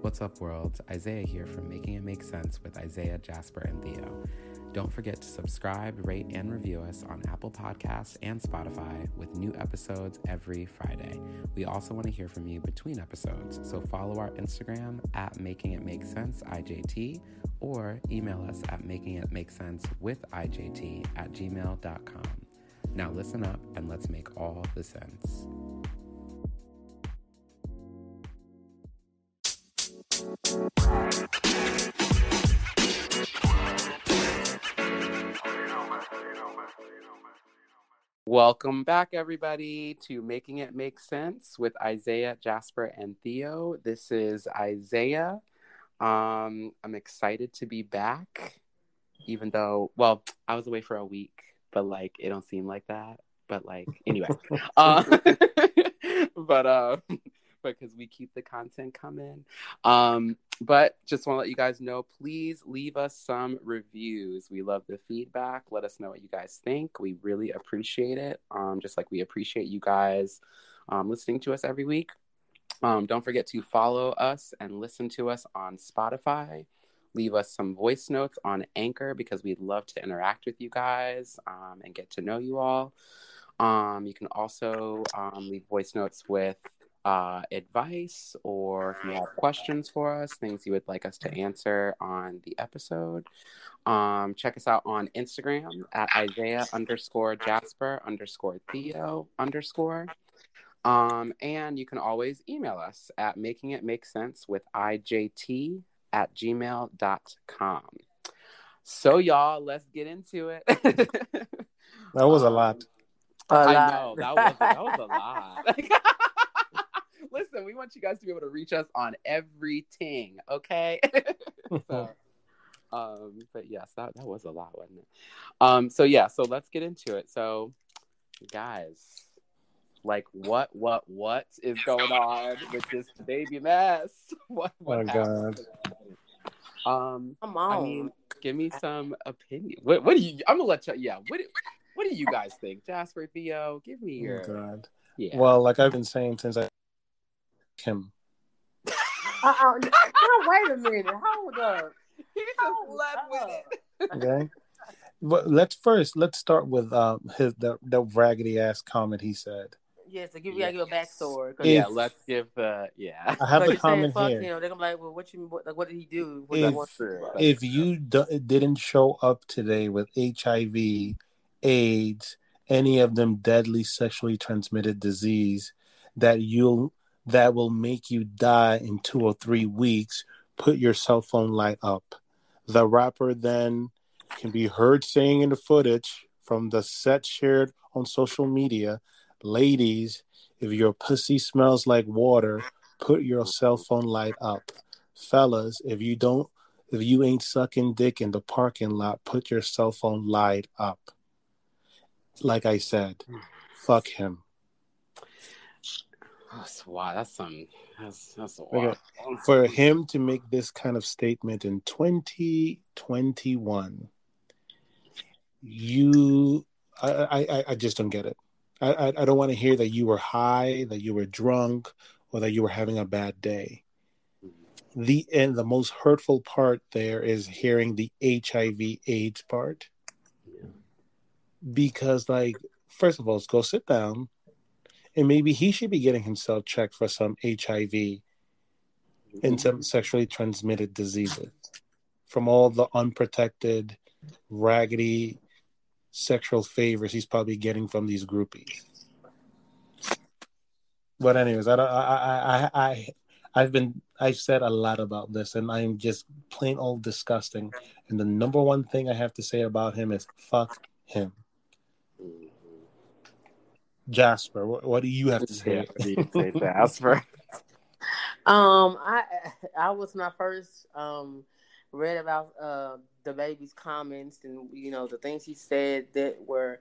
What's up, world? Isaiah here from Making It Make Sense with Isaiah, Jasper, and Theo. Don't forget to subscribe, rate, and review us on Apple Podcasts and Spotify with new episodes every Friday. We also want to hear from you between episodes, so follow our Instagram at Making It Make Sense IJT or email us at Making It Make Sense with IJT at gmail.com. Now listen up and let's make all the sense. Welcome back, everybody, to Making It Make Sense with Isaiah, Jasper, and Theo. This is Isaiah. Um, I'm excited to be back, even though, well, I was away for a week, but like, it don't seem like that. But like, anyway, uh, but uh, because we keep the content coming. Um, but just want to let you guys know please leave us some reviews. We love the feedback. Let us know what you guys think. We really appreciate it. Um, just like we appreciate you guys um, listening to us every week. Um, don't forget to follow us and listen to us on Spotify. Leave us some voice notes on Anchor because we'd love to interact with you guys um, and get to know you all. Um, you can also um, leave voice notes with uh, advice or if you have questions for us, things you would like us to answer on the episode. Um, check us out on Instagram at Isaiah underscore Jasper underscore Theo underscore. Um, and you can always email us at making it make sense with IJT at gmail.com. So, y'all, let's get into it. that was a lot. Um, I know that was that was a lot. Listen, we want you guys to be able to reach us on everything, okay? so, um, but yes, that, that was a lot, wasn't it? Um, so yeah, so let's get into it. So, guys, like what, what, what is going on with this baby mess? What, what oh God. Um, Come on. I mean, give me some opinion. What, what do you? I'm gonna let you. Yeah. What, what do you guys think, Jasper Theo? Give me your. Oh God. Yeah. Well, like I've been saying since I him. Uh-uh. Now, wait a minute. Hold up. He just left with it. Okay. But let's first let's start with um his the, the raggedy ass comment he said. Yes, to give you gotta give a backstory. 'cause yeah, let's give the yeah. I have But the you're saying comment fuck here. him. They're gonna be like, well, what you, what, like, what did he do? What If- I want If you do, didn't show up today with HIV, AIDS, any of them deadly sexually transmitted disease that you'll that will make you die in two or three weeks, put your cell phone light up. The rapper then can be heard saying in the footage from the set shared on social media, ladies, if your pussy smells like water, put your cell phone light up. Fellas, if you don't if you ain't sucking dick in the parking lot, put your cell phone light up. Like I said, fuck him. That's wow. That's some. That's that's a. For him to make this kind of statement in 2021, you, I, I, I- just don't get it. I, I, I don't want to hear that you were high, that you were drunk, or that you were having a bad day. Mm-hmm. The and the most hurtful part there is hearing the HIV/AIDS part. because like first of all let's go sit down and maybe he should be getting himself checked for some hiv and mm-hmm. some sexually transmitted diseases from all the unprotected raggedy sexual favors he's probably getting from these groupies but anyways i don't i i i, I I've been I've said a lot about this and I'm just plain old disgusting. And the number one thing I have to say about him is fuck him. Jasper, what, what do you have to say? Yeah, what do you say, Jasper? Um, I I was when I first um read about uh DaBaby's comments and you know the things he said that were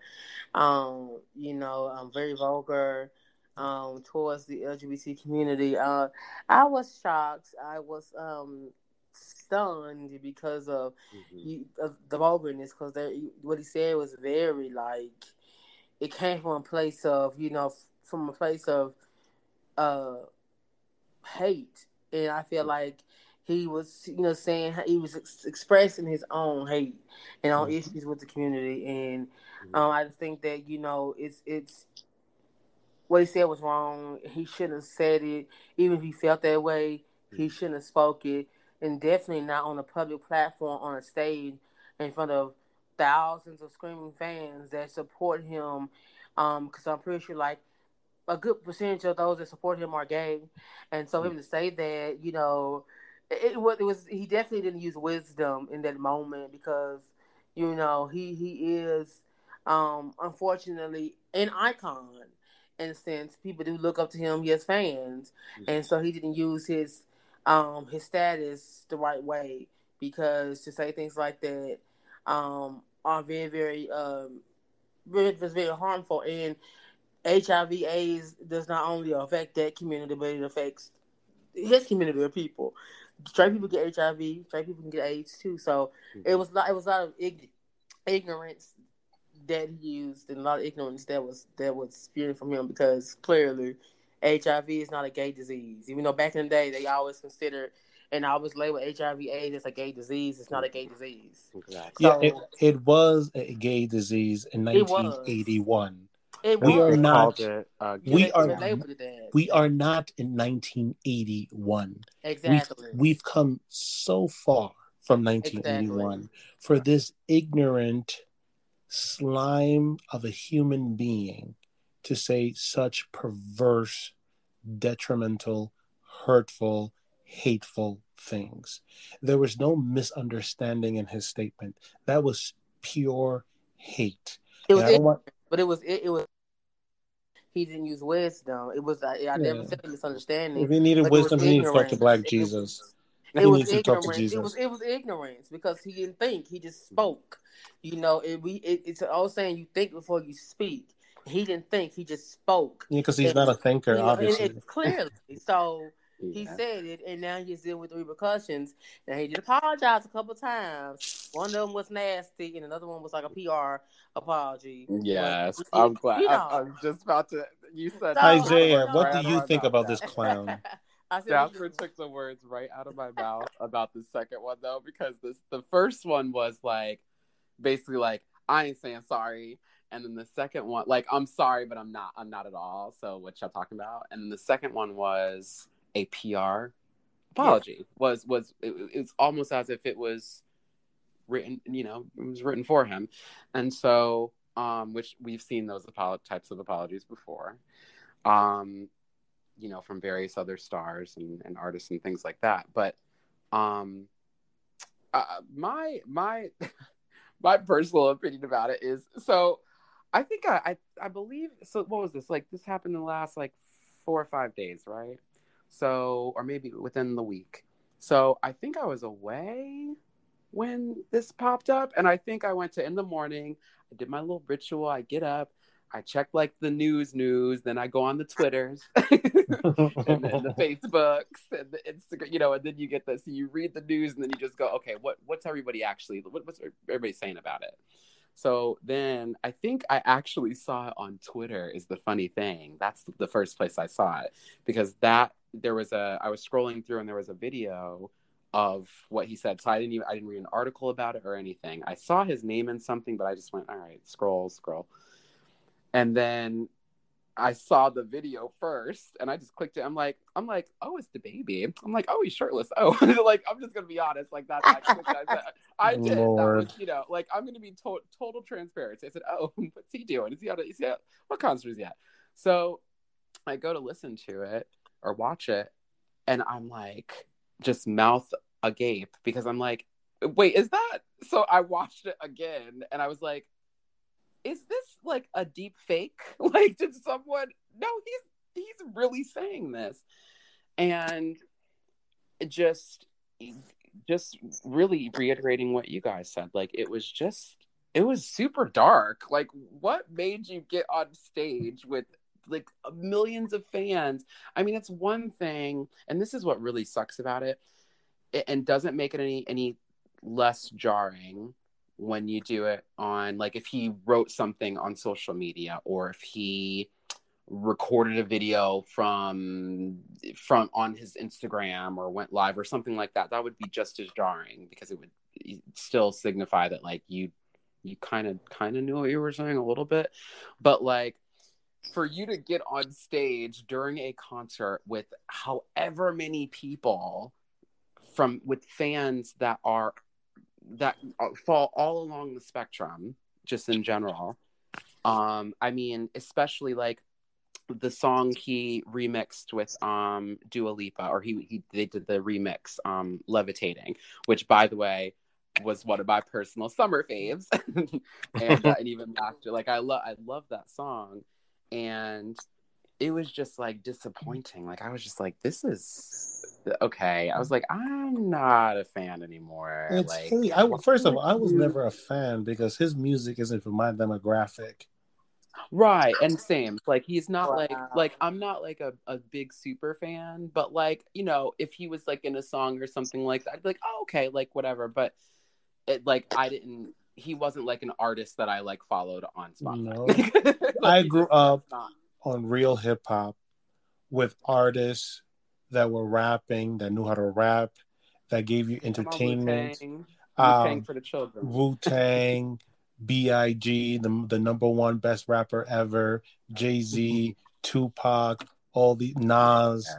um you know um very vulgar um towards the LGBT community. Uh, I was shocked. I was um stunned because of, he, of the vulgarness because there what he said was very like it came from a place of you know from a place of uh hate and I feel like he was, you know, saying he was ex- expressing his own hate and on mm-hmm. issues with the community, and mm-hmm. um, I just think that you know it's it's what he said was wrong. He shouldn't have said it, even if he felt that way. He mm-hmm. shouldn't have spoke it, and definitely not on a public platform on a stage in front of thousands of screaming fans that support him. Because um, I'm pretty sure, like a good percentage of those that support him are gay, and so him to say that, you know it, it was it was he definitely didn't use wisdom in that moment because you know he he is um unfortunately an icon in a sense people do look up to him he has fans mm-hmm. and so he didn't use his um his status the right way because to say things like that um are very very um very, very harmful and HIV AIDS does not only affect that community but it affects his community of people straight people get HIV, straight people can get AIDS too. So mm-hmm. it was not. it was a lot of ig- ignorance that he used and a lot of ignorance that was that was spewing from him because clearly HIV is not a gay disease. Even though back in the day they always considered and I was labeled HIV AIDS as a gay disease, it's not a gay disease. Exactly. So, yeah, it, it was a gay disease in 1981. It we are not. It, uh, we are. We are not in 1981. Exactly. We've, we've come so far from 1981 exactly. for this ignorant slime of a human being to say such perverse, detrimental, hurtful, hateful things. There was no misunderstanding in his statement. That was pure hate. It was, want, but it was it, it was he didn't use wisdom. It was I, I yeah. never said misunderstanding. If he needed wisdom, he needed to talk to Black Jesus. It was, it was ignorance. It was it was ignorance because he didn't think. He just spoke. You know, it, we it, it's all saying you think before you speak. He didn't think. He just spoke. Yeah, because he's and, not a thinker, you know, obviously. clearly, so he said it, and now he's dealing with the repercussions. Now he did apologize a couple times. One of them was nasty, and another one was like a PR apology. Yes, but, I'm glad. You know, I'm, just about to. You said so, Isaiah. What do you think about this clown? I Jasper took the words right out of my mouth about the second one though, because this the first one was like basically like I ain't saying sorry. And then the second one, like I'm sorry, but I'm not. I'm not at all. So what y'all talking about? And then the second one was a PR apology. Yeah. Was was it, it's almost as if it was written, you know, it was written for him, and so um, which we've seen those apolo- types of apologies before, um, you know, from various other stars and, and artists and things like that. But um, uh, my my my personal opinion about it is so. I think I, I I believe so. What was this like? This happened in the last like four or five days, right? So, or maybe within the week. So I think I was away when this popped up. And I think I went to in the morning, I did my little ritual. I get up, I check like the news news, then I go on the Twitters and then the Facebooks and the Instagram, you know, and then you get this, you read the news and then you just go, okay, what what's everybody actually what, what's er, everybody saying about it? So then I think I actually saw it on Twitter is the funny thing. That's the first place I saw it because that there was a I was scrolling through and there was a video of what he said. So I didn't even I didn't read an article about it or anything. I saw his name in something, but I just went, all right, scroll, scroll. And then I saw the video first and I just clicked it. I'm like, I'm like, oh, it's DaBaby. I'm like, oh, he's shirtless. Oh, like, I'm just gonna be honest. Like that's actually I, I did. Was, you know, like I'm gonna be to- total transparency. I said, oh, what's he doing? Is he out? Is he at what concert is he at? So I go to listen to it or watch it, and I'm like, just mouth agape because I'm like, wait, is that? So I watched it again, and I was like, is this like a deep fake? Like, did someone? No, he's he's really saying this, and just just really reiterating what you guys said. Like, it was just it was super dark. Like, what made you get on stage with like uh, millions of fans? I mean, it's one thing, and this is what really sucks about it, and doesn't make it any any less jarring when you do it on like if he wrote something on social media or if he recorded a video from from on his Instagram or went live or something like that, that would be just as jarring because it would still signify that like you you kind of kind of knew what you were saying a little bit, but like for you to get on stage during a concert with however many people from with fans that are that fall all along the spectrum just in general. Um i mean especially like the song he remixed with um Dua Lipa or he he they did the remix um Levitating which by the way was one of my personal summer faves. And, uh, and even after like I love I love that song and it was just like disappointing. Like I was just like this is okay. I was like I'm not a fan anymore. It's like hey, I, first of all I was mm-hmm. never a fan because his music isn't for my demographic. Right and same like he's not Wow. like like i'm not like a, a big super fan but like you know if he was like in a song or something like that i'd be like oh, okay like whatever but it like i didn't he wasn't like an artist that i like followed on spotify No. I grew up not. on real hip hop with artists that were rapping, that knew how to rap, that gave you entertainment. Wu-Tang. Wu-Tang Um, for the children Wu Tang, B.I.G., the, the number one best rapper ever, Jay Z, Tupac, all the Nas,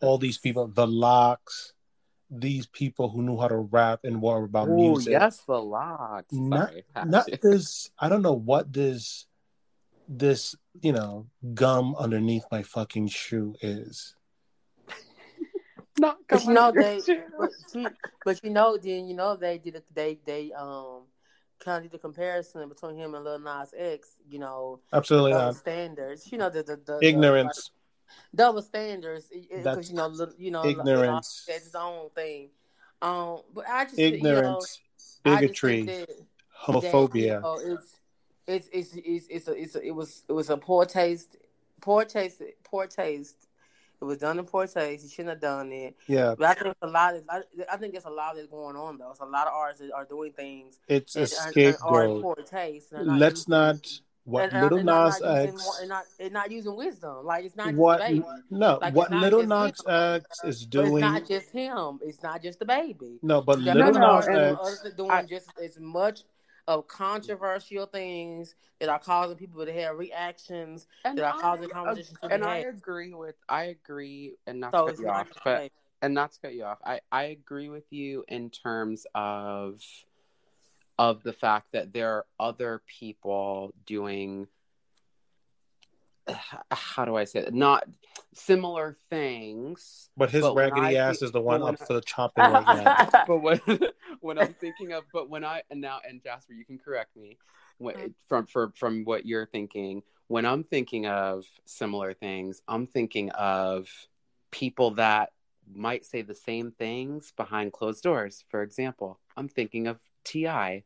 all these people, the LOX, these people who knew how to rap and were about music. oh music. yes the LOX Not- Not this, I don't know what this, this, you know, gum underneath my fucking shoe is. not But you know they, but, you, but you know then you know they did it. They they um kind of did the comparison between him and Lil Nas X. You know Absolutely not. standards. You know the the, the Ignorance. the, double standards. Because you know Lil- you know ignorance. That's his own thing. Um, but I just Ignorance, you know, bigotry, that, that, homophobia. you know, it's it's it's it's it's, a, it's a, it was it was a poor taste, poor taste, poor taste. It was done in poor taste. He shouldn't have done it. yeah, But I think a lot. Of, I, I think there's a lot that's going on though. It's a lot of artists that are doing things it's a scapegoat. poor taste. are Let's not what and, and, Little and Nas not X. and not and not and not using wisdom. Like it's not What DaBaby. no, Like, what Little Nas him. X is But it's doing. not just him. It's not just DaBaby. No, but You got Little No, no, Nas artists doing, X. others doing I- just as much of controversial things that are causing people to have reactions and that are I- causing conversations to be and I had. agree with I agree and not So to cut you not off, but and not to cut you off, I I agree with you in terms of of the fact that there are other people doing how do I say it? Not similar things. But his But raggedy I ass see- is the one but when up for the chopping right now. But when when I'm thinking of but when I and now and Jasper, you can correct me when, mm-hmm. from for, from what you're thinking. When I'm thinking of similar things, I'm thinking of people that might say the same things behind closed doors. For example, I'm thinking of T.I.,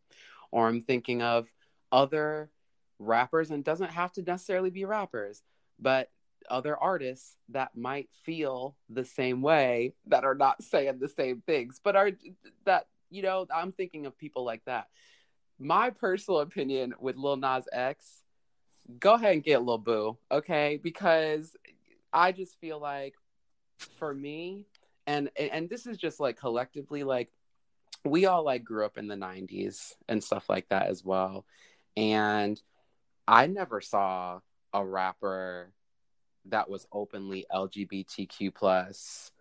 or I'm thinking of other rappers, and doesn't have to necessarily be rappers, but other artists that might feel the same way that are not saying the same things, but are that you know I'm thinking of people like that. My personal opinion with Lil Nas X, go ahead and get Lil Boo, okay? Because I just feel like for me, and and this is just like collectively, like we all like grew up in the 90s and stuff like that as well. And I never saw a rapper that was openly LGBTQ plus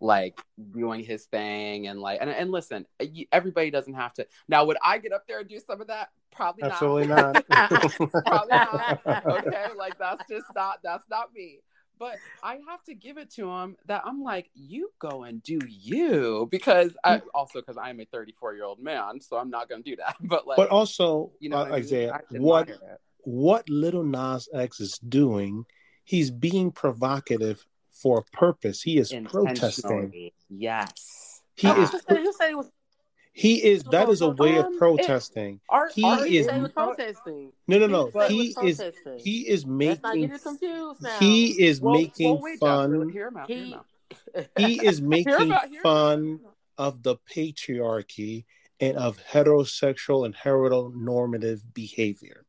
like doing his thing and like and, and listen everybody doesn't have to now would i get up there and do some of that probably not. Absolutely not not. probably not okay like that's just not that's not me but i have to give it to him that i'm like you go and do you because i also because i'm a 34 year old man so i'm not gonna do that but like But also, you know uh, what I mean? Isaiah, I what what Lil Nas X is doing, he's being provocative for a purpose. He is protesting. Yes He Who is. said- who said he was? He is. That is a way Um, of it- protesting. Art, He art is- said he was protesting. No, no, no. said He is. He is making. get it confused now. He is Well, making well, fun. Hear him out. Hear him He- out. He is making him out, hear fun of the patriarchy and of heterosexual and heteronormative behavior.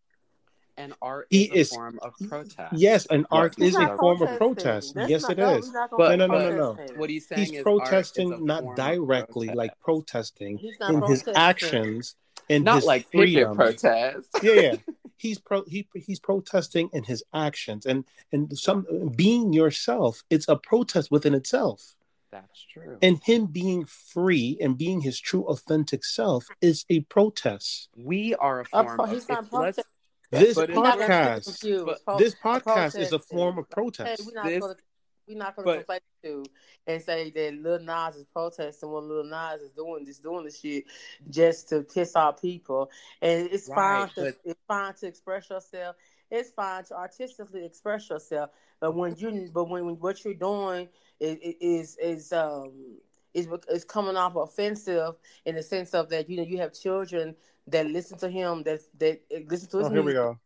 And art He is a form of protest. Yes, and What art is a form of protest. That's Yes, not- it no, is. he's not But- gonna no, no, no, no. protest. What he's saying He's is art is a protesting form not of directly protest. like protesting He's not in his actions and not his like picket freedom. protest. yeah, yeah. He's pro he he's protesting in his actions and and some being yourself, it's a protest within itself. That's true. And him being free and being his true authentic self is a protest. we are a A form pro- of he's not if- let's- protesting. This But it's We're not gonna get podcast, but Pro- this podcast is a form of Hey, protest. we're not This- gonna we're not gonna conflate the two and say that Lil Nas is protesting when Lil Nas is doing just doing the shit just to piss off people. And it's Right, fine to but- it's fine to express yourself. It's fine to artistically express yourself. But when you but when, when what you're doing is is is um is is coming off offensive in the sense of that you know you have children that listen to him that that eh, listen to his Oh, here we go.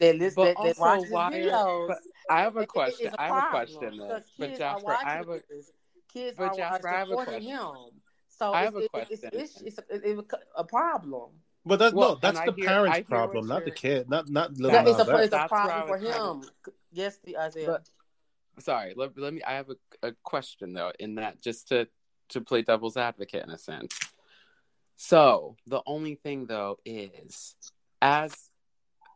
that listen But that, that also, watch his why videos. but I have a question. it's I have a question because. But Jasper, I have a watching this. Kids but are, Jasper, are I have a supporting question. him. So I it's, have a question. it's, it's, it's, a, it's a problem. But that's Well, no, that's the hear- parents' I hear what problem, not the kid, not not little That is Nas a, X. it's a That's where I problem for him. Yes, the Isaiah. But sorry, let, let me. I have a, a question though. In that, just to to play devil's advocate in a sense. So the only thing though is, as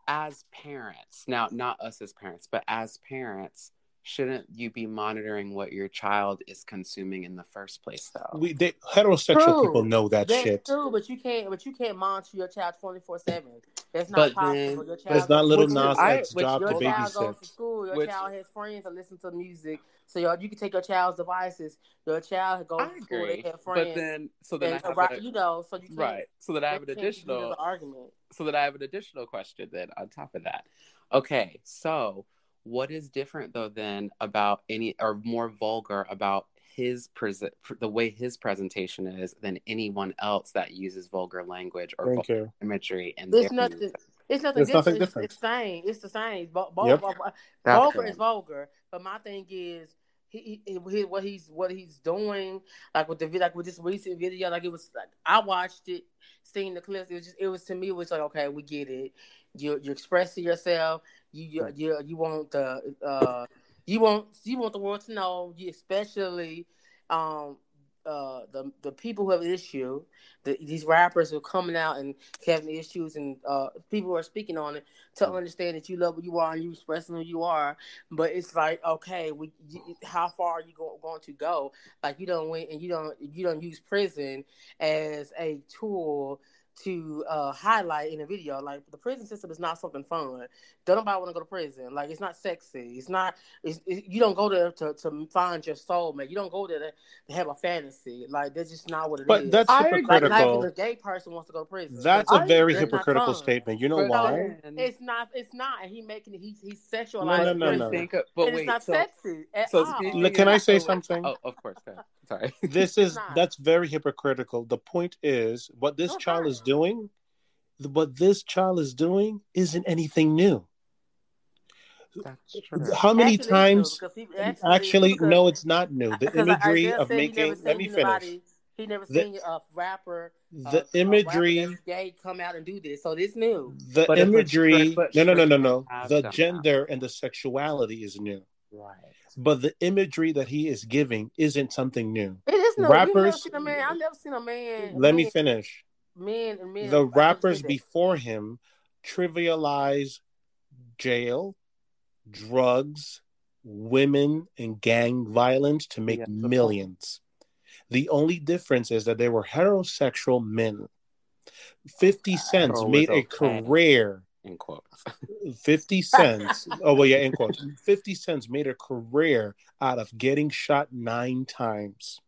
as parents, now not us as parents, but as parents, shouldn't you be monitoring what your child is consuming in the first place though? We they, heterosexual True. people know that That's shit. true, but you can't. But you can't monitor your child twenty four seven. That's not But possible. then- your child it's not little Which- Nas I- X's which- job to Your child goes babysit. to school. Your Which- child has friends that listen to music. So y'all, you can take your child's devices. Your child goes I to school. They agree, have but then so then and, I have right, a, you know, so you can't, right. So then I have an you can't use it as additional argument. so that I have an additional question then on top of that. Okay, so what is different though then about any or more vulgar about his present the way his presentation is than anyone else that uses vulgar language or Thank vulgar you. imagery in There's nothing. music? It's nothing There's different. nothing It's, different. it's same. It's the same. Bo- bo- Yep. bo- That's vulgar is vulgar, but my thing is he, he, he what he's what he's doing like with the like with this recent video like it was like I watched it seeing the clips it was just it was to me it was like okay we get it you you're expressing yourself you you you, you want the uh you want you want the world to know you especially um uh the the people who have an issue the, these rappers who are coming out and having issues and uh people who are speaking on it to understand that you love who you are and you expressing who you are. But it's like okay we you, how far are you go, going to go? Like you don't win and you don't you don't use prison as a tool to uh, highlight in a video. Like the prison system is not something fun. Don't nobody want to go to prison. Like it's not sexy. It's not. It's, it, you don't go there to, to find your soulmate. You don't go there to, to have a fantasy. Like that's just not what it is. But that's I agree. like, like hypocritical. if a gay person wants to go to prison. That's a very hypocritical statement. You know But why? then- It's not. It's not. And he making it. He he's sexualizing. No, no, no, prison. no. Think but and wait, it's not so, sexy at so all. can I say something? Oh, of course. go. Sorry. This is that's very hypocritical. The point is, what this No, child is doing, what this child is doing, isn't anything new. That's true. How many Actually, times? he- Actually, because- no, it's not new. The imagery of making. Let seen me finish. He never The- seen a rapper. The uh, a rapper imagery. gay come out and do this. So this new. The But imagery. but No, no, no, no, no. The gender and the sexuality is new. Right. But the imagery that he is giving isn't something new. It is new. You never Rappers- seen a man. I've never seen a man. Let me finish. Men and men. the rappers before him trivialize jail, drugs, women, and gang violence to make Yeah. millions. The only difference is that they were heterosexual men. 50 uh, Cent oh, made a career. In quotes. 50 cents. oh, well, yeah, in quotes. 50 cents made a career out of getting shot nine times.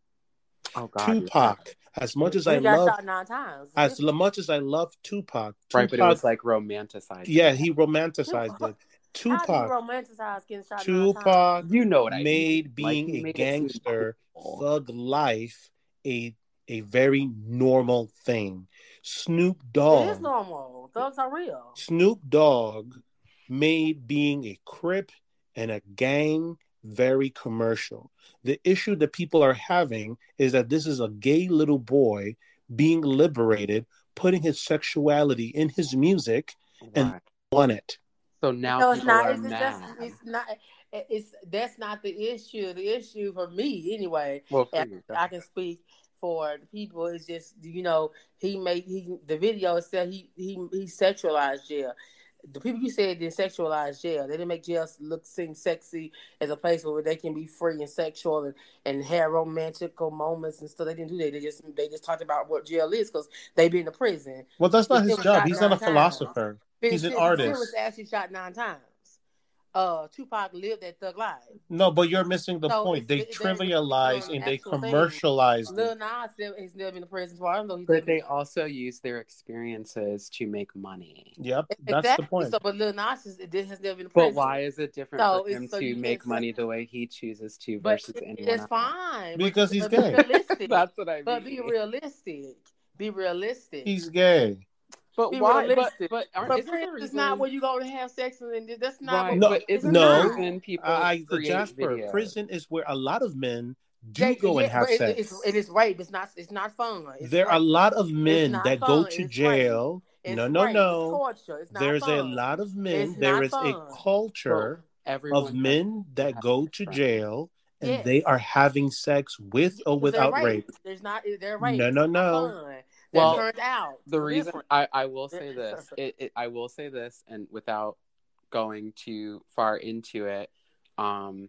Oh God. Tupac, as much as He I got love, shot nine times. as much as I love Tupac, Right, but it Tupac was like romanticized. Yeah, he romanticized it. Tupac, romanticized getting shot nine times? Tupac You know what I made mean. Like, being he a made it seem gangster, thug life, a a very normal thing. Snoop It is Dogg, normal. Thugs are real. Snoop Dogg made being a crip and a gang very commercial. The issue that people are having is that this is a gay little boy being liberated, putting his sexuality in his music, and on it. So now no, it's not. are It's mad. just it's not. It's that's not the issue. The issue for me, anyway. well, for and you, I can speak for the people. is just you know he made he the video said he he he sexualized jail. The people you said didn't sexualize jail. They didn't make jail look seem sexy as a place where they can be free and sexual and, and have romantical moments and stuff. They didn't do that. They just they just talked about what jail is because they been in prison. Well, that's not He his job. He's not a times. philosopher. He's an Big Sil artist. was actually shot nine times. Uh, Tupac lived that thug life. No, but you're missing the So point. They it- trivialize and they actual thing. commercialize Lil it. Nas still, he's never been to prison for. I don't know. But never- they also use their experiences to make money. Yep, that's exactly. the point. So, but Lil Nas is, it has never been to But why is it different So for him so to make money the way he chooses to But versus it- anyone it's fine Because but, he's gay. Be realistic. That's what I mean. but be realistic. Be realistic. He's gay. But be why? But, but, aren't, but isn't the prison is not where you go to have sex and that's not. right? what, No, but isn't no. the people I, create Jasper, videos? prison is where a lot of men do They- go and yeah, have it- sex. It's, it is rape. It's not. It's not fun. It's there are a lot of men not that go to It's jail. It's no, no, no. It's torture. It's not There's a lot of men. It's There not a culture Everyone of men that go to preference. jail and Yes. they are having sex with or without they're rape. There's not. They're rape. No, no, It's not no. Well, turned out. the reason different. I, I will say this it, it, i will say this and without going too far into it um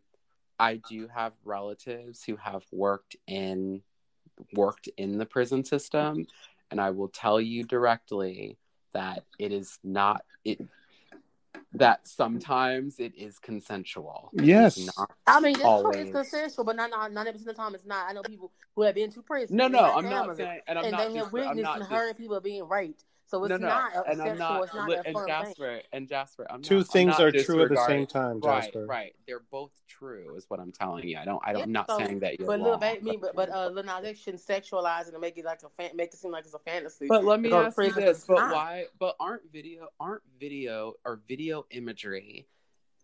i do have relatives who have worked in worked in the prison system and i will tell you directly that it is not it that sometimes it is consensual Yes. not- I mean, it's, true, always. it's consensual, but not not ninety percent of the time it's not. I know people who have been to prison. no no i'm not saying and i'm and not they have just, i'm witnessed not and just, heard people being raped. So it's no, no, not a and I'm not. it's not li- a and fun thing. Jasper and Jasper, I'm Two not, I'm things not are true at the same time, Jasper. right. They're both true, is what I'm telling you. I don't. I don't. Yeah, I'm not so- saying that you're But wrong. look, baby, me, but but uh, Lil Nas X shouldn't sexualize it and make it like a fan, make it seem like it's a fantasy. But let me Go to ask you this: But why? But aren't video aren't video or video imagery?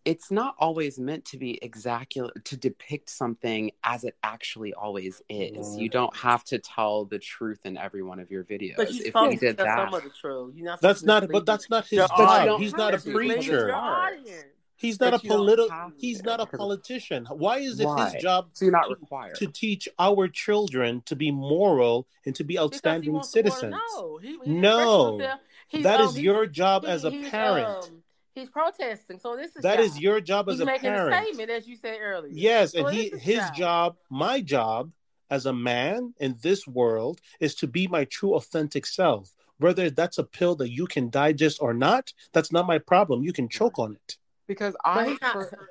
It's not always meant to be exactly to depict something as it actually always is. No. You don't have to tell the truth in every one of your videos. But you're if you supposed to did tell that, some of the truth. You're not That's not but that's not his Your But you job. He's not a preacher. Your Art. audience. He's not But a you don't politi- have he's not a politician. Why is it Why? his job so you're not to- required. to teach our children to be moral and to be outstanding wants the world to citizens? know. He, he No. expressed himself. That um, is your job he- as a he's, parent. um, he's protesting. So this is That is your job He's as a making a statement, as you said earlier. Yes, So and he his job, my job as a man in this world is to be my true authentic self. Whether that's a pill that you can digest or not, that's not my problem. You can choke on it. because I for-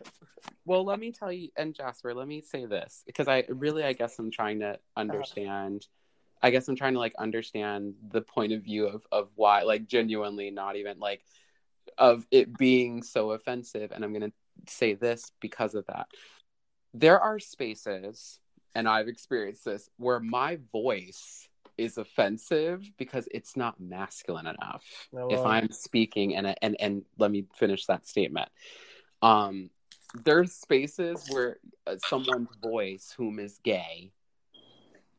well, let me tell you, and Jasper, let me say this because I really, I guess, I'm trying to understand. I guess I'm trying to like understand the point of view of of why, like, genuinely, not even like of it being so offensive. And I'm gonna say this because of that. There are spaces, and I've experienced this, where my voice is offensive because it's not masculine enough. Oh, if. I'm speaking, and and and let me finish that statement. Um, there's spaces where uh, someone's voice, whom is gay,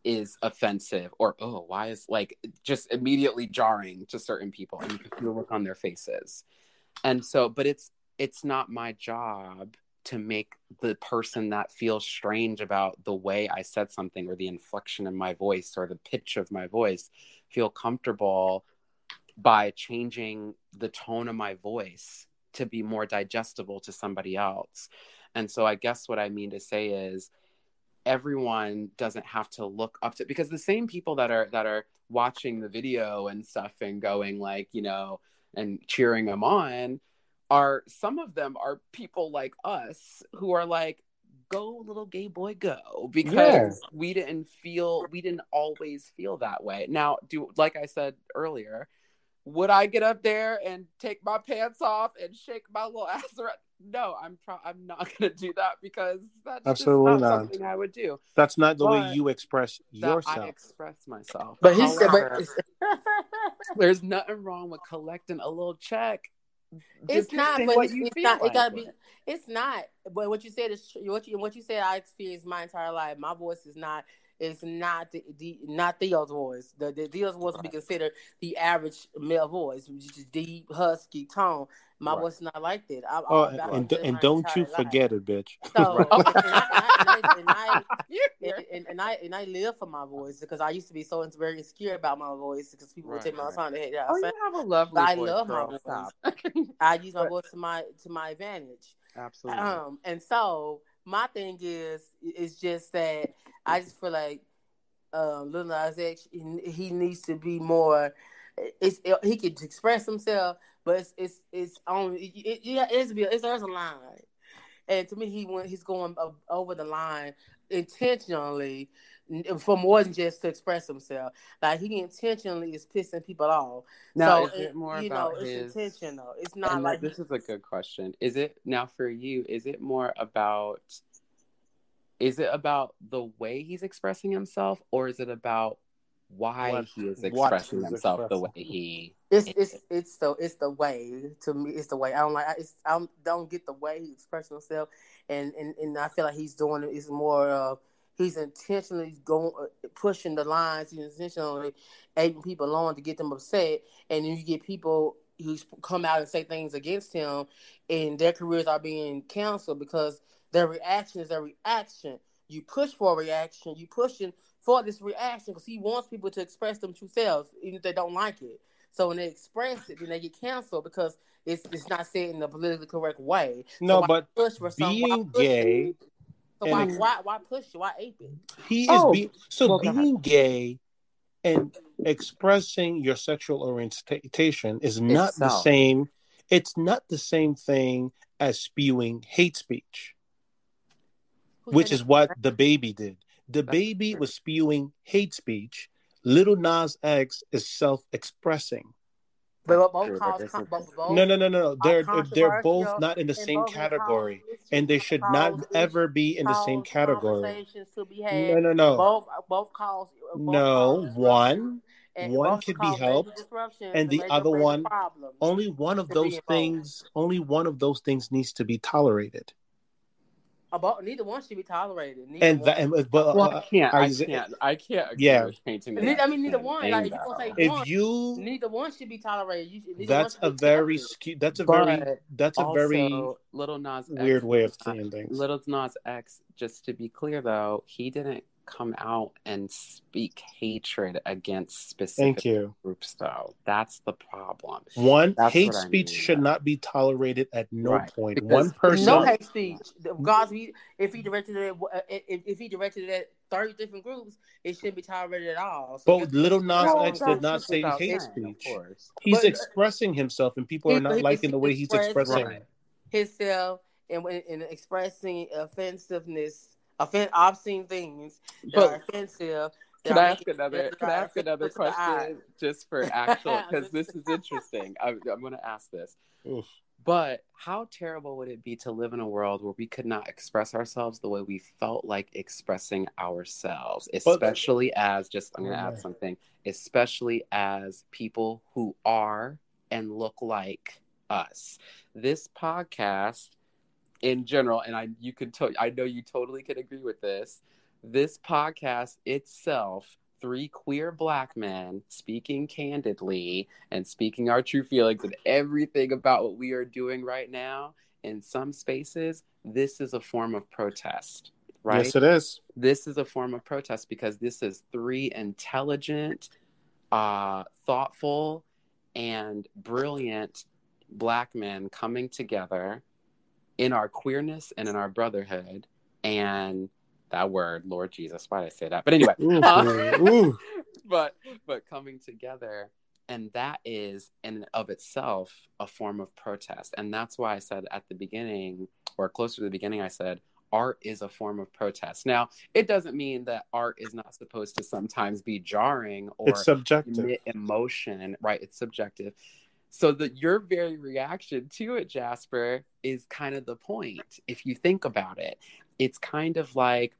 is offensive, or oh, why is like just immediately jarring to certain people, and you can look on their faces. And so, but it's it's not my job to make the person that feels strange about the way I said something or the inflection in my voice or the pitch of my voice feel comfortable by changing the tone of my voice to be more digestible to somebody else. And so I guess what I mean to say is everyone doesn't have to look up to because the same people that are that are watching the video and stuff and going like, you know, and cheering them on are some of them are people like us who are like go little gay boy go because Yeah. we didn't feel we didn't always feel that way now do like i said earlier would i get up there and take my pants off and shake my little ass around no i'm pro- i'm not gonna do that because that's Absolutely just not, not. something i would do That's not the way you express that i yourself. express myself But he said, but there's nothing wrong with collecting a little check it's not. But what it's, you it's feel not. like it gotta with be. It's not. But what you said is tr- what you what you said. I experienced my entire life. My voice is not is not the, not the not Theo's voice. The, the Theo's voice would be considered the average male voice, which is deep, husky tone. My Right. voice is not like that. I, Oh, I, and, I, and, and don't you entire life. forget it, bitch. So, Right. and, I, and, I, and, I and I live for my voice because I used to be so very insecure about my voice because people would Right, tell me all the time they hate that. Oh, you said, have a lovely I voice, love my voice. Stop. I use my voice to my to my advantage. Absolutely. Um, and so my thing is, it's just that I just feel like um, Lil Nas X, he, needs to be more. It's he could express himself, but it's it's it's on. It, it, yeah, it's it's there's a line, and to me, he went he's going over the line intentionally for more than just to express himself. Like he intentionally is pissing people off. now, so is it more you about know, his? it's intentional. It's not and like this is a good question. Is it now for you? Is it more about? Is it about the way he's expressing himself, or is it about why What- he is expressing he's himself the way he? It's it's it's the it's the way to me. It's the way I don't like. It's, I don't, don't get the way he expresses himself, and, and and I feel like he's doing it. Is more uh, he's intentionally going pushing the lines. He's intentionally egging people on to get them upset, and then you get people who come out and say things against him, and their careers are being canceled because their reaction is their reaction. You push for a reaction. You pushing for this reaction because he wants people to express them true selves, even if they don't like it. So when they express it, then they get canceled because it's it's not said in the politically correct way. No, why but push for some, why being gay, So why, and- why why push it? Why ape it? he is Oh, be- so well, being gay and expressing your sexual orientation is not the Itself. same. It's not the same thing as spewing hate speech, Who which is what DaBaby did. DaBaby was spewing hate speech. Lil Nas X is self-expressing. But That's both true, cause but both, No, no, no, no, no. They're uh, they're both not in the same category, and they should not ever be in the same category. Conversations to be had. No, no, no. Both both cause No, one and one both could be helped, and the other one- only one of those things only one of those things needs to be tolerated About neither one should be tolerated. Neither and one. that and, but Well, uh, I can't. I Isa- can't. I can't agree Yeah. with painting. That I mean, neither one. saying Like, if you say if one, you neither one should be tolerated. You, neither that's one a be very accepted. skew that's a But very that's a very Lil Nas X weird way of saying things Lil Nas X, just to be clear though, he didn't come out and speak hatred against specific thank you groups though. That's the problem. one That's hate what I speech mean. should not be tolerated at no Right. point Because one person No hate speech. God's if he directed it, uh, if, if he directed it at thirty different groups, it shouldn't be tolerated at all. So but Little Nas Well, X did not say hate saying, of speech. He's But- expressing himself, and people are not he- liking the way he's expressing. Right. himself and when and expressing offensiveness, offend, obscene things that But are offensive. Can that I are ask another? Can I ask another offensive to the eye. question just for actual? Because this is interesting. I'm, I'm going to ask this. Oof. But how terrible would it be to live in a world where we could not express ourselves the way we felt like expressing ourselves, especially as just I'm going to Oh, add something, especially as people who are and look like us. This podcast in general and I you can to, I know you totally can agree with this. This podcast itself three queer black men speaking candidly and speaking our true feelings and everything about what we are doing right now in some spaces this is a form of protest right Yes, it is. this is a form of protest because this is three intelligent uh thoughtful and brilliant black men coming together in our queerness and in our brotherhood and that word lord jesus why did i say that? But anyway Ooh, uh, ooh. but but coming together and that is in of itself a form of protest. And that's why i said at the beginning or closer to the beginning i said art is a form of protest. Now it doesn't mean that art is not supposed to sometimes be jarring or It's subjective. emotion right? It's subjective so that your very reaction to it jasper is kind of the point if you think about it. It's kind of like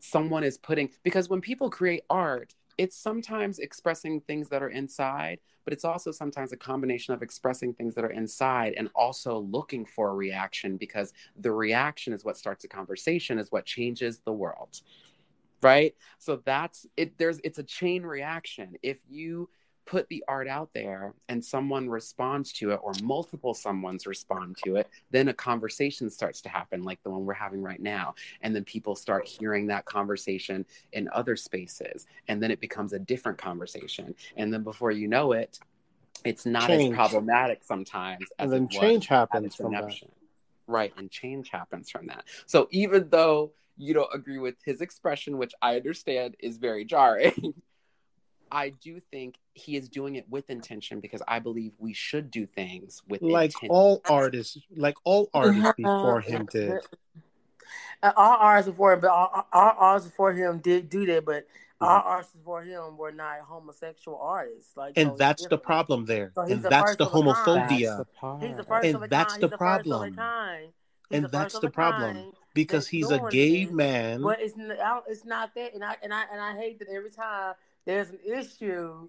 someone is putting because when people create art it's sometimes expressing things that are inside but it's also sometimes a combination of expressing things that are inside and also looking for a reaction because the reaction is what starts a conversation is what changes the world right? So that's it there's it's a chain reaction. If you put the art out there and someone responds to it or multiple someone's respond to it then a conversation starts to happen like the one we're having right now. And then people start hearing that conversation in other spaces. And then it becomes a different conversation. And then before you know it it's not Change. as problematic sometimes as and then change happens from that. right and change happens from that. So even though you don't agree with his expression which i understand is very jarring I do think he is doing it with intention because I believe we should do things with Like intention. all artists, like all artists before him did. Uh, all artists before him, but all, all artists before him did do that, but Mm-hmm. all artists before him were not homosexual artists. Like, And it's that's the problem there. So and the that's first the of a. That's homophobia. the. He's the first And of a that's kind. the He's the first of a problem. kind. He's And the that's the problem. Because he's a gay this. man. But it's not, it's not that, and I and I and I hate that every time there's an issue, i-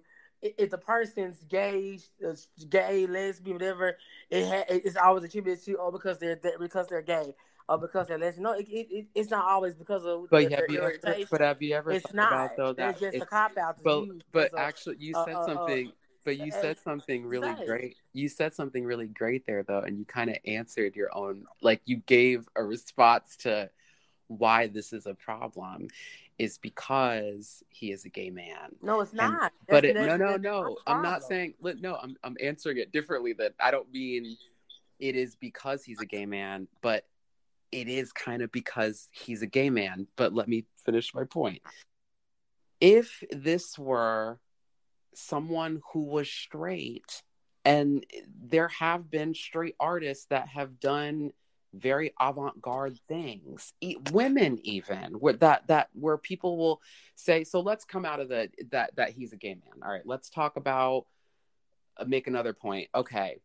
if the person's gay, uh, gay, lesbian, whatever, it ha- it's always attributed to oh because they're they- because they're gay or because they're lesbian. No, it, it, it- it's not always because of But have you ever, but have you ever it's not. about though that it's just a cop out. but but actually you uh, said uh, uh, something but you uh, said something really great you said something really great there though and you kind of answered your own like you gave a response to why this is a problem is because he is a gay man. No, it's not. but That's- it, no no no i'm not saying no I'm, I'm answering it differently that i don't mean it is because he's a gay man but it is kind of because he's a gay man. But let me finish my point. If this were someone who was straight and there have been straight artists that have done very avant-garde things. E- women even where that that where people will say so let's come out of the that that he's a gay man. All right let's talk about uh, make another point. Okay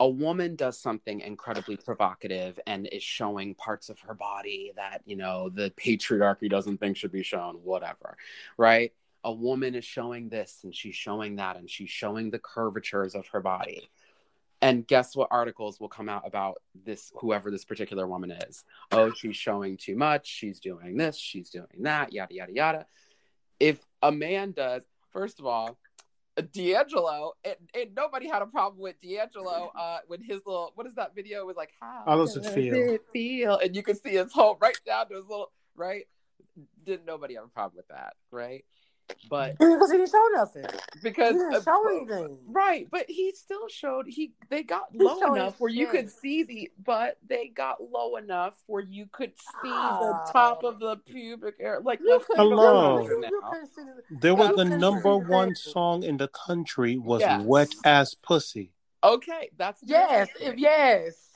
a woman does something incredibly provocative and is showing parts of her body that you know the patriarchy doesn't think should be shown whatever right? A woman is showing this and she's showing that and she's showing the curvatures of her body and guess what articles will come out about this whoever this particular woman is oh she's showing too much she's doing this she's doing that yada yada yada if a man does first of all D'Angelo, and, and nobody had a problem with D'Angelo uh, when his little what is that video It was like how How does it feel? it feel? And you can see his whole right down to his little right. Didn't nobody have a problem with that, right? But because he didn't show nothing. because He didn't uh, show anything. right, but he still showed he they got He low enough his where you could see the but they got low enough where you could see Ah. the top of the pubic hair. Like You let's couldn't- be Hello. honest you- now. you couldn't see the- There was the number one song in the country was Yes. "Wet Ass Pussy." Okay, that's Yes, if yes.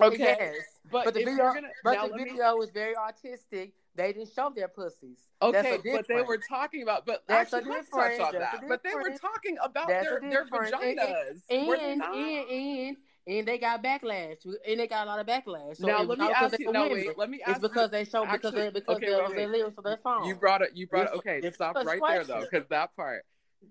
Okay, Yes. but, But the video, gonna but the let me- video was very artistic. They didn't show their pussies. Okay, but they were talking about, but That's actually, let's touch on that. But they were talking about That's their, their vaginas. and they and, and and and they got backlash. And they got a lot of backlash. So now let me ask you. No, women. wait. Let me ask It's because they show because they because okay, they, their wait. lyrics their song. You brought it. You brought it. Okay, it's stop right there though, because that part.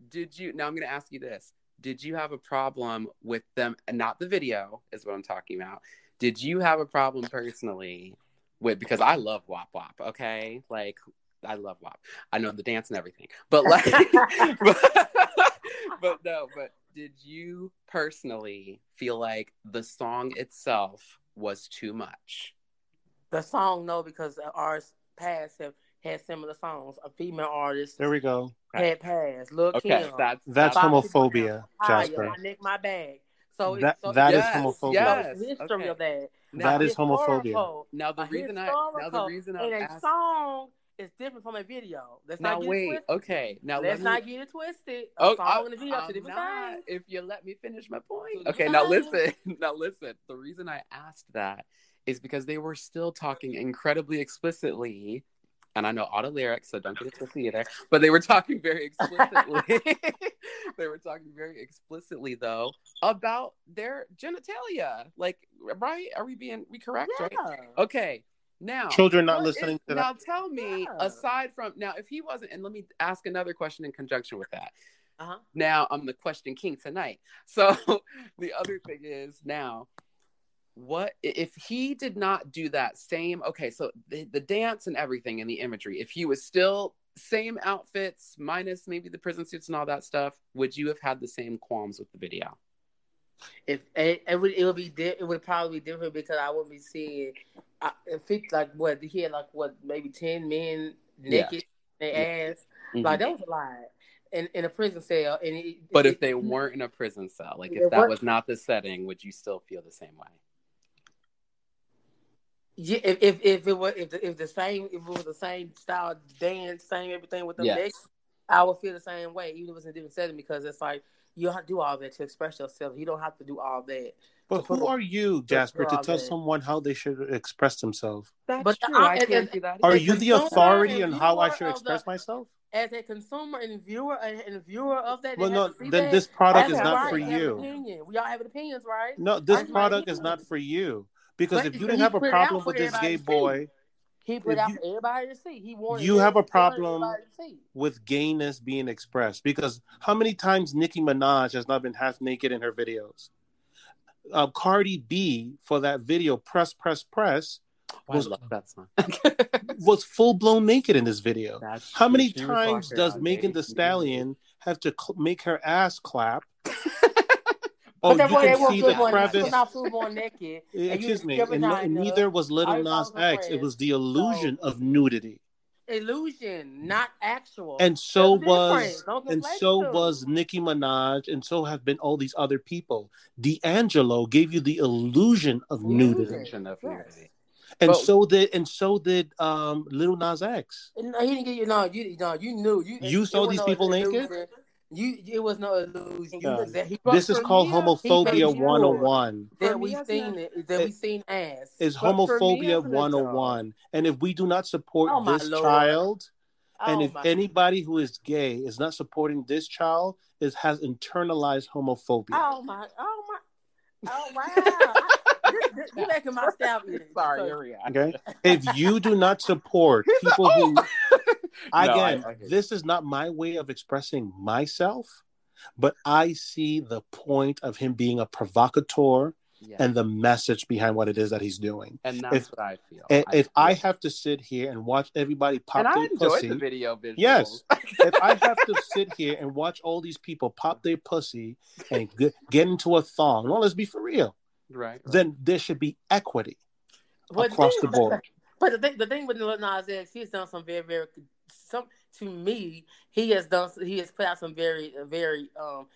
Did you? Now I'm going to ask you this. Did you have a problem with them? Not the video is what I'm talking about. Did you have a problem personally with? Because I love WAP WAP. Okay, like I love WAP. I know the dance and everything, but like, but, but no. But did you personally feel like the song itself was too much? the song no because ours past have had similar songs. A female artist There we go. had passed. Look Okay, Kim. that's That's homophobia, Jasper. I nick my bag. So it's- That so that is Yes, homophobia. yes. history okay. of that. That A is homophobia. historical- Now the a reason I now the historical- reason and I a asked song is different from a video. Let's now not get wait it twisted. okay now Let's let not get it twisted. A oh, song I, and a video are two I'm different not, things. if you let me finish my point point. okay now listen now listen the reason I asked that is because they were still talking incredibly explicitly and I know all the lyrics, so don't get it twisted either. But they were talking very explicitly. they were talking very explicitly, though, about their genitalia. Like, right? Are we being we correct? Right? Okay. Now, Children not listening is- to that. now tell me, Yeah. aside from now, if he wasn't, and let me ask another question in conjunction with that. Uh-huh. Now I'm the question king tonight. So the other thing is now, what if he did not do that same okay so the, the dance and everything and the imagery if he was still same outfits minus maybe the prison suits and all that stuff would you have had the same qualms with the video if it, it would it would be di- it would probably be different because I would be seeing uh, if it like what he had like what maybe ten men naked yeah. their ass mm-hmm. like that was a lot in, in a prison cell and it, but it, if they weren't in a prison cell like if that was not the setting would you still feel the same way yeah, if, if if it was if the, if the same if it was the same style dance, same everything with the yes. I would feel the same way, even if it was in a different setting, because it's like you have to do all that to express yourself. You don't have to do all that. But who are you, Jasper, to tell that. someone how they should express themselves? That's but true. I, I can't do that. Are you the authority on how I should express the, myself? As a consumer and viewer and viewer of that, well, no, then that. this product is not right. for you. We all have opinions, right? No, this product is not for you. Because but if you didn't have a problem with this gay boy, he put out you, for everybody to see. He wanted you have a problem with gayness being expressed because how many times Nicki Minaj has not been half naked in her videos? Uh, Cardi B for that video, press, press, press. Was, was full blown naked in this video. That's how many times does Megan Thee Stallion have to cl- make her ass clap Oh, you can see the crevice. Not naked. Excuse me. And, and neither was Lil Nas X. It was the illusion so, of nudity. Illusion, not actual. And so was and so was Nicki Minaj, and so have been all these other people. D'Angelo gave you the illusion of nudity. Illusion of nudity. And but, so did and so did um Lil Nas X. No, he didn't get you. No, you no, you knew. You you saw these people naked. You, it was no illusion. Yeah. This is called homophobia 101. That we seen it, that we seen as. Is homophobia 101. And if we do not support oh, this Lord. child, oh, and if anybody who is gay is not supporting this child, is has internalized homophobia. Oh my, oh my, oh wow. You're making my style. Sorry, okay. If you do not support people who oh. Again, I, I this is not my way of expressing myself, but I see the point of him being a provocateur yeah. and the message behind what it is that he's doing. And that's if, what I feel. If I, feel. I have to sit here and watch everybody pop and their I pussy, the video visuals. Yes. if I have to sit here and watch all these people pop their pussy and get, get into a thong, well, let's be for real. Right. right. Then there should be equity across the board. But the thing, the thing with Lil Nas X, he's done some very, very some to me, he has done he has put out some very very um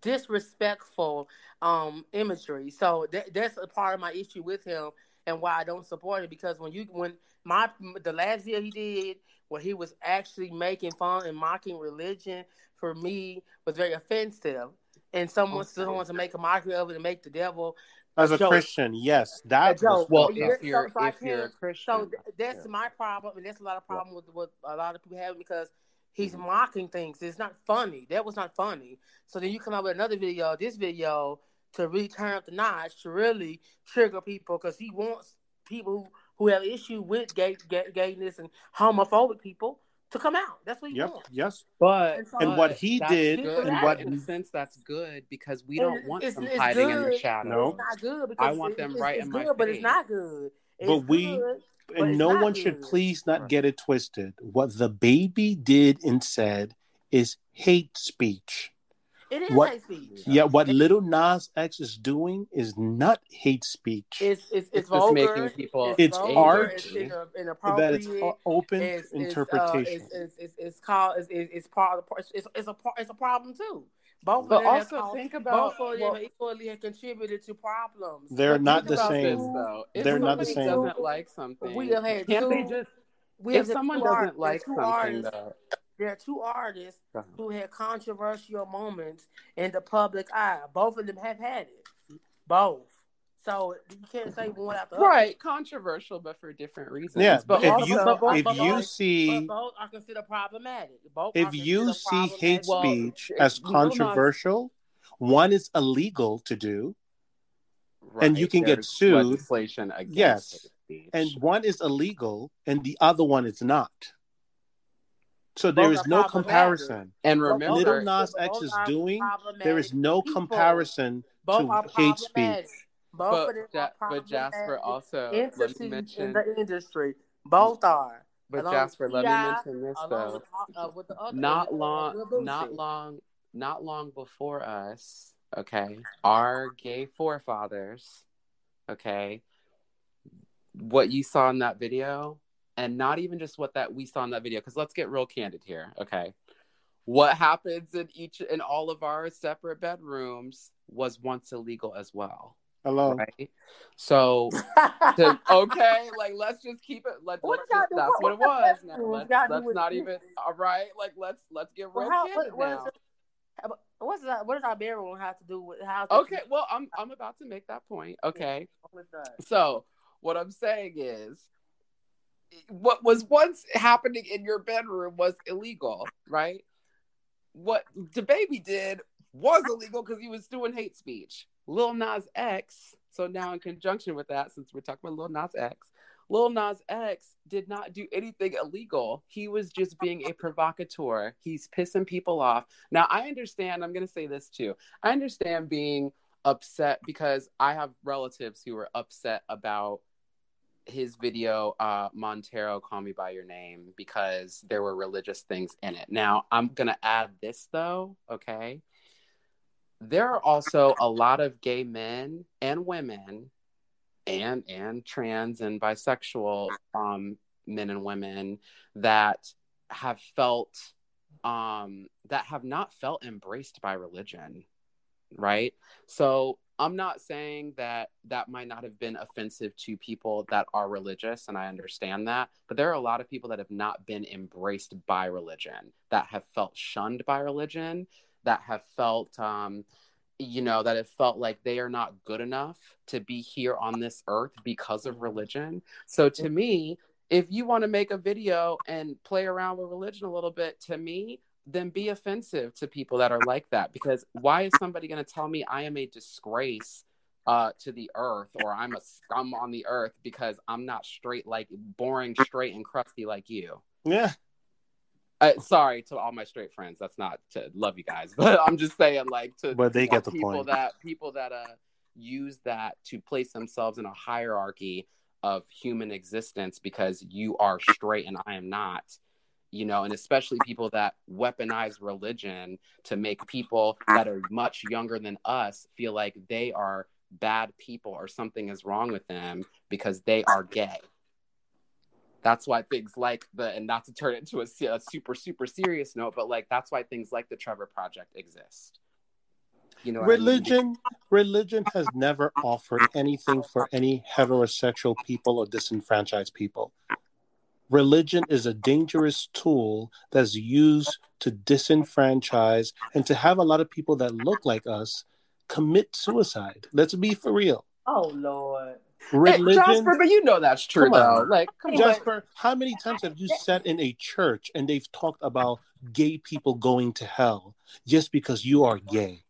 disrespectful um imagery. So that, that's a part of my issue with him and why I don't support it because when you when my the last video he did where he was actually making fun and mocking religion for me was very offensive. And someone okay. still wants to make a mockery of it and make the devil as a, Christian, yes, that was, well. If you're so, if you're a Christian, so that's yeah. my problem, and that's a lot of problem with what a lot of people have because he's mm-hmm. mocking things. It's not funny. That was not funny. So then you come out with another video, this video, to really turn up the notch to really trigger people because he wants people who, who have issue with gay, gay, gayness and homophobic people to come out. That's what he yep, wants. Yes, but and, so, and what he did, and what in a sense that's good because we don't want it's, them it's hiding good. in the shadows. No, it's not good because I want them right in my good, face. But it's not good. It's but we. Good, and no one good. should please not get it twisted. What DaBaby did and said is hate speech. It is what, hate speech. Yeah, what Lil Nas X is doing is not hate speech. It's it's, it's, it's vulgar. making people. It's, it's art. It's inappropriate. That it's open it's, interpretation. It's, uh, it's, it's, called. It's, it's part of the. It's, it's a it's a problem too. Both but also caused, think about both of them well, equally have contributed to problems. They're not the same. This, they're not the same. Doesn't like something. We have had Can't two, they just? We if someone doesn't like something, artists, though there are two artists uh-huh. who had controversial moments in the public eye. Both of them have had it. Both. So you can't say one after right. Controversial, but for different reasons. Yeah, but if also, you but, if but you both, see both are considered problematic. Both if you see hate speech well, as controversial, one is illegal to do, right. and you can There's get sued. Legislation against yes, and one is illegal, and the other one is not. So there is no comparison. And remember, Lil Nas X is doing. There is no comparison to hate speech. Both but, of them Ja- but Jasper also let me entities in mention. the industry. Both are. But along Jasper, let me mention this though. with, uh, with the other, Not uh, long, not long, not long before us. Okay, our gay forefathers. Okay, what you saw in that video, and not even just what that we saw in that video. Because let's get real candid here. Okay, what happens in each in all of our separate bedrooms was once illegal as well. Hello. Right. So to, okay, like let's just keep it. Let's, What let's just, that do- that's what- what it was. Now let's, got to do let's with not this? even. All right, like let's let's get real Well, how, candid what, what, now. is it, what's that, what does our bedroom have to do with how? Okay, well I'm I'm about to make that point. Okay, What's so what I'm saying is, what was once happening in your bedroom was illegal, right? What DaBaby did was illegal because he was doing hate speech. Lil Nas X. So now, in conjunction with that, since we're talking about Lil Nas X, Lil Nas X did not do anything illegal. He was just being a provocateur. He's pissing people off. Now, I understand. I'm going to say this too. I understand being upset because I have relatives who were upset about his video uh Montero call me by your name because there were religious things in it. Now, I'm going to add this though, okay? There are also a lot of gay men and women and and trans and bisexual um men and women that have felt um that have not felt embraced by religion right so i'm not saying that that might not have been offensive to people that are religious and i understand that but there are a lot of people that have not been embraced by religion that have felt shunned by religion that have felt um you know that it felt like they are not good enough to be here on this earth because of religion. So to me if you want to make a video and play around with religion a little bit to me then be offensive to people that are like that because why is somebody going to tell me i am a disgrace uh, to the earth or i'm a scum on the earth because i'm not straight like boring straight and crusty like you Yeah. uh, sorry to all my straight friends. That's not to love you guys, but I'm just saying, like, to But they get the people point. that people that uh use that to place themselves in a hierarchy of human existence because you are straight and I am not. You know, and especially people that weaponize religion to make people that are much younger than us feel like they are bad people or something is wrong with them because they are gay. That's why things like the and not to turn it into a, a super super serious note but like that's why things like the trevor project exist. You know what I mean? religion religion has never offered anything for any heterosexual people or disenfranchised people religion is a dangerous tool that's used to disenfranchise and to have a lot of people that look like us commit suicide. Let's be for real. Oh Lord. Hey, religion Jasper, but you know that's true though. Like come on. Jasper, how many times have you sat in a church and they've talked about gay people going to hell just because you are gay?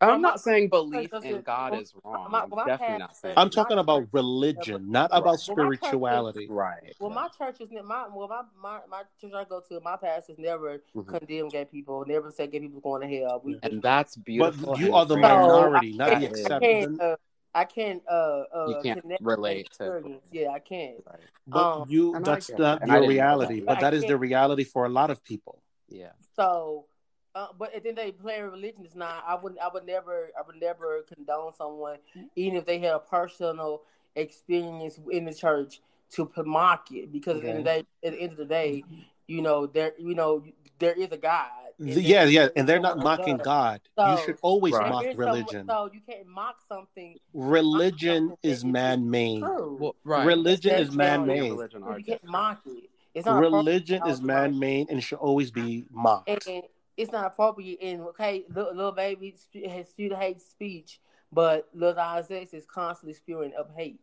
I'm not saying belief in god is wrong my- i'm definitely not saying I'm talking about religion, not about Well, is- spirituality. right Well, my church is ne- my well my, my my church I go to. My pastors never Mhm. condemn gay people. Never say gay people going to hell. We and that's beautiful. But you are the great. minority, not the is. I can't. Uh, I can't. Uh, uh, You can't connect relate to- Yeah, I can't. Right. But Um, you—that's not that. And I your reality. that. But I that is the can't- reality for a lot of people. yeah So, uh, but at the end of the day, playing religion is not. I would. I would never. I would never condone someone, even if they had a personal experience in the church, to mock it. Because at the end of the day, at the end of the day, you know there. You know there is a God. and The- yeah, there- yeah, and they're not mocking does. God. So- you should always Right. mock There is someone- religion. so you can't mock something. Religion something is man-made. True. well right Religion That's is man-made. religion you can't mock it. It's not Religion is man-made and should always be mocked. and it's not appropriate. And okay, little, little baby sp- has spewed hate speech, but Lil Nas X is constantly spewing up hate.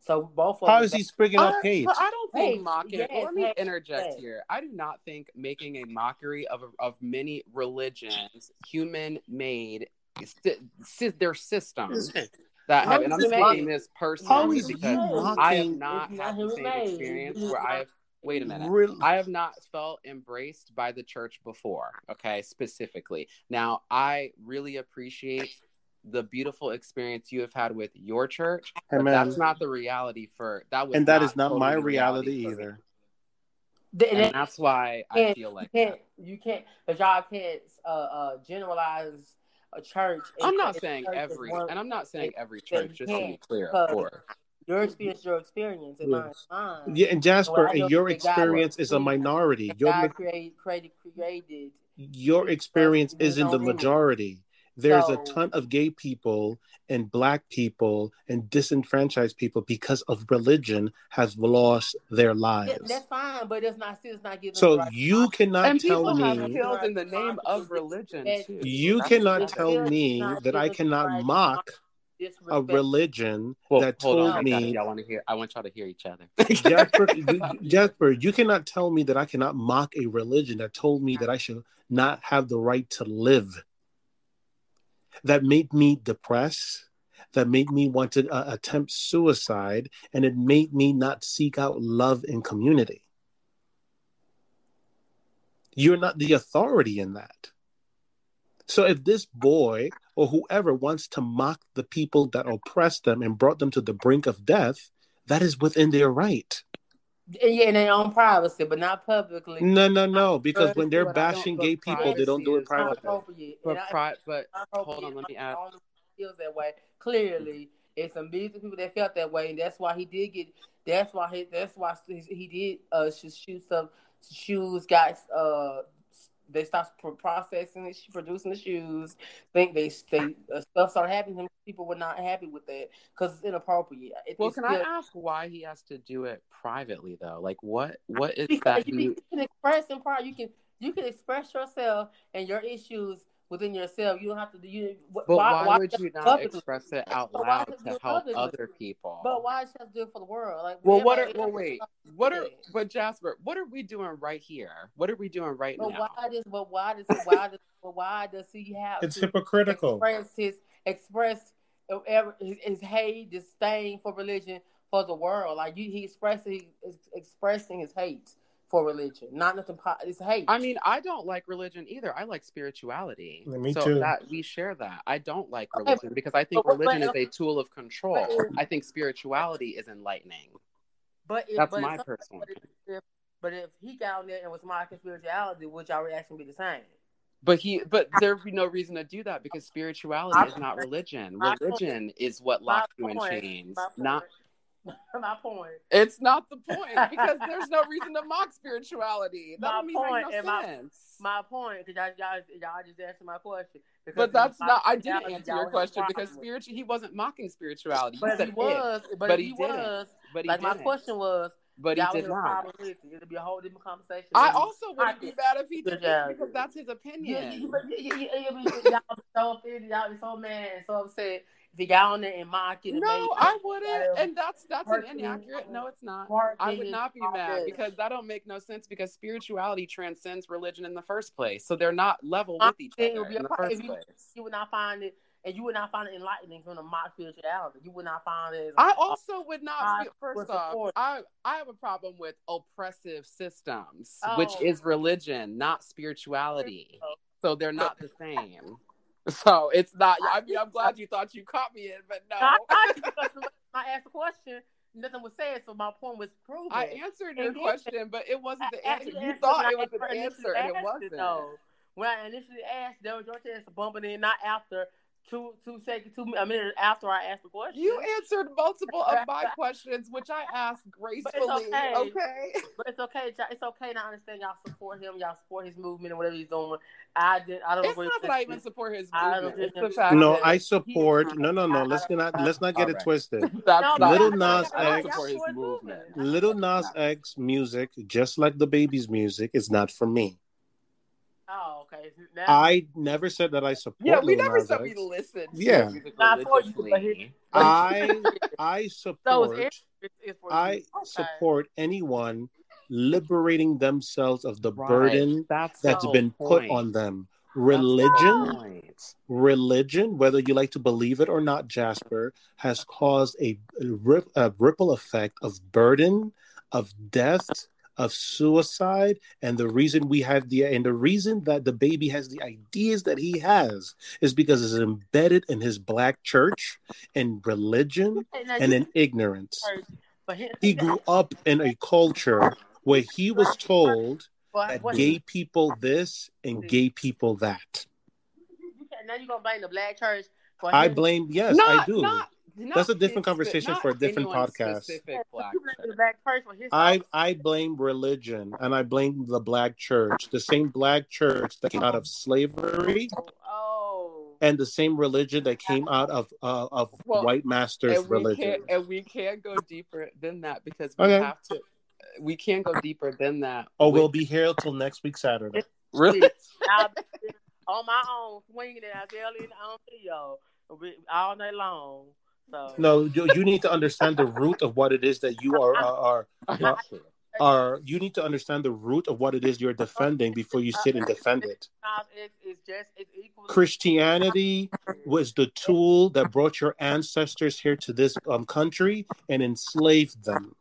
So both of How them- is he sprigging up I, hate? I don't think Hey, mocking. yes, let me hey, interject hey. here. I do not think making a mockery of of many religions, human made, their systems that have. And I'm Human-made. speaking this How personally because? I have not It's had the same human-made. experience where I have. Wait a minute. Rel- I have not felt embraced by the church before, okay, specifically. Now, I really appreciate the beautiful experience you have had with your church, but that's not the reality for that was and that is not totally my the reality either. Th- And that- that's why I feel like you can't, that. you can't, but y'all can't uh, uh, generalize a church. I'm not saying church every, and I'm not saying every church. Just to be clear, of course. Your experience, your experience, and mine, mine. Yeah, and Jasper, and your experience is a minority. And Your God created, created, created. your experience isn't the majority. There's a ton of gay people and black people and disenfranchised people because of religion have lost their lives. that's fine, but it's not still it's not giving. So the right you cannot And tell people have me killed in the name of religion too. you That's cannot tell me that I giving the cannot right mock a religion Well, that told on, I, got me. I want to hear. I want y'all to hear each other. Jasper, Jasper, you cannot tell me that I cannot mock a religion that told me that I should not have the right to live. That made me depressed, that made me want to uh, attempt suicide, and it made me not seek out love and community. You're not the authority in that. So if this boy or whoever wants to mock the people that oppressed them and brought them to the brink of death, that is within their right. Yeah, in their own privacy, but not publicly. No, no, no. Because when they're what I don't- bashing gay people, they don't do it privacy is privately. But I- pri- but hold on, let me I add. don't know if it feels that way. Clearly, it's some millions of people that felt that way, and that's why he did get. That's why he. That's why he, he did. Uh, his shoe stuff. Shoes got. Uh, they stopped processing it, producing the shoes. Think they they uh, stuff started happening. People were not happy with that because it's inappropriate. It, Well, it's can I ask why he has to do it privately though? Like, what what is because that? you, He, you can express in part. You can you can express yourself and your issues within yourself. You don't have to do. You, but why, would you not publicly? express it out loud to help publicly? other people? But why should I do it for the world? Like, Well, what are everybody- well wait, what are but Jasper, what are we doing right here? What are we doing right But now? why does? But why does? Why does? But why does he have It's to hypocritical. express his express his, his hate, disdain for religion for the world? Like you, he expressing he is expressing his hate for religion, not nothing. po- It's hate. I mean, I don't like religion either. I like spirituality. Yeah, me so too. that we share that. I don't like Okay, religion because I think but religion but- is a tool of control. but- I think spirituality is enlightening. but if, That's but my personal But if, if, but if he got on there and was mocking spirituality, would y'all reaction be the same? But he, but there'd be no reason to do that because spirituality My- is not religion. my point- Religion is what locks you in chains. Not. my point. It's not the point because there's no reason to mock spirituality. That My don't even make point no my- sense. My point, because y'all, y'all, y'all just answered my question. Because but that's not. I didn't answer your question because spiritual. He wasn't mocking spirituality. But You if said he it, was, but, but if he he, was, but he like my didn't. question was, But he y'all did have a not. it. It'd be a whole different conversation. I also wouldn't be mad if he did because that's his Yeah, opinion. you, y'all so offended, y'all be so mad and so upset if you got on there and mock it. No, I wouldn't, and that's that's an inaccurate. No, it's not. I would not be mad because that don't make no sense because spirituality transcends religion in the first place. So they're not level with each other in the first you- place. you would not find it, and you would not find it enlightening from the mock spirituality. You would not find it. As, I also would not. Feel, first off, support- I I have a problem with oppressive systems, which Oh. is religion, not spirituality. Oh. So they're not the same. So it's not. I mean, I'm glad you thought you caught me in, but no. I, I, because I asked a question, nothing was said, so my point was proven. I answered your question, but it wasn't the answer. you thought it was an answer, and it wasn't. though. When I initially asked, there was your chance to bumping in, not after two two seconds, two a minute after I asked the question. You answered multiple of my questions, which I asked gracefully. okay. okay. but it's okay. It's okay to understand y'all support him. Y'all support his movement and whatever he's doing. I did. I don't know. It's agree not that I even support his movement. It's think the fact No, I support. No, no, no. Let's not let's not get it twisted. that's No, Little Nas y'all- I don't X- support his movement. Lil Nas X music, just like DaBaby's music, is not for me. Oh, okay. Now, I never said that I support. Yeah, we Lil never Nas said we listened. Yeah. music Not for you, but religiously. he- I I support. for I. Okay. support anyone liberating themselves of the Right. burden That's that's the been whole put on them. Religion, religion, whether you like to believe it or not, Jasper, has caused a, rip, a ripple effect of burden, of death, of suicide and the reason we have the and the reason that DaBaby has the ideas that he has is because it's embedded in his black church and religion and in ignorance. he grew up in a culture where he was told that gay people this and gay people that. Now you're gonna blame the black church I blame yes not, I do. not, that's a different conversation for a different podcast. I I blame religion and I blame the black church, the same black church that came out of slavery. Oh. And the same religion that came out of uh, of well, white masters' and religion. and we can't go deeper than that because we okay. have to. We can't go deeper than that. Oh, with... we'll be here till next week Saturday. Really? on my own, swinging it out there on video all night long. So. No, you, you need to understand the root of what it is that you are are, are, are you need to understand the root of what it is you're defending before you sit and defend it. It's just it's Christianity was the tool that brought your ancestors here to this um, country and enslaved them.